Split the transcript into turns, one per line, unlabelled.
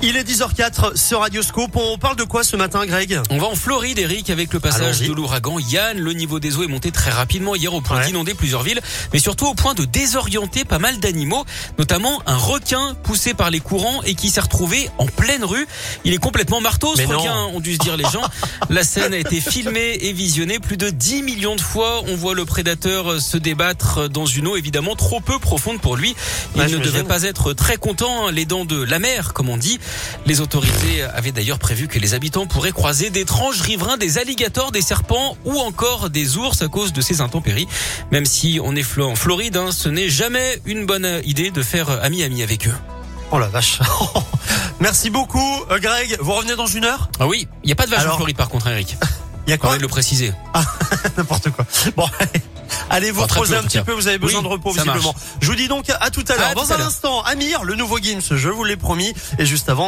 Il est 10h04 sur Radioscope. On parle de quoi ce matin, Greg?
On va en Floride, Eric, avec le passage de l'ouragan Yann. Le niveau des eaux est monté très rapidement hier au point
Ouais.
d'inonder plusieurs villes, mais surtout au point de désorienter pas mal d'animaux, notamment un requin poussé par les courants et qui s'est retrouvé en pleine rue. Il est complètement marteau, ce
Mais non.
requin, ont dû se dire les gens. La scène a été filmée et visionnée plus de 10 millions de fois. On voit le prédateur se débattre dans une eau évidemment trop peu profonde pour lui. Il ne devait pas être très content, hein, les dents de la mer, comme on dit. Les autorités avaient d'ailleurs prévu que les habitants pourraient croiser d'étranges riverains, des alligators, des serpents ou encore des ours à cause de ces intempéries. Même si on est en Floride, hein, ce n'est jamais une bonne idée de faire ami-ami avec eux.
Oh la vache. Merci beaucoup, euh, Greg. Vous revenez dans une heure?
Ah oui, il n'y a pas de vache
Alors-
en Floride par contre, hein, Eric.
Il y a quoi?
De le préciser.
N'importe quoi. Bon, allez vous
Enfin, très
reposer un petit peu. Vous avez besoin
Oui,
de repos
marche.
visiblement. Je vous dis donc à tout à l'heure. Dans un instant, Amir, le nouveau Gims, je vous l'ai promis. Et juste avant.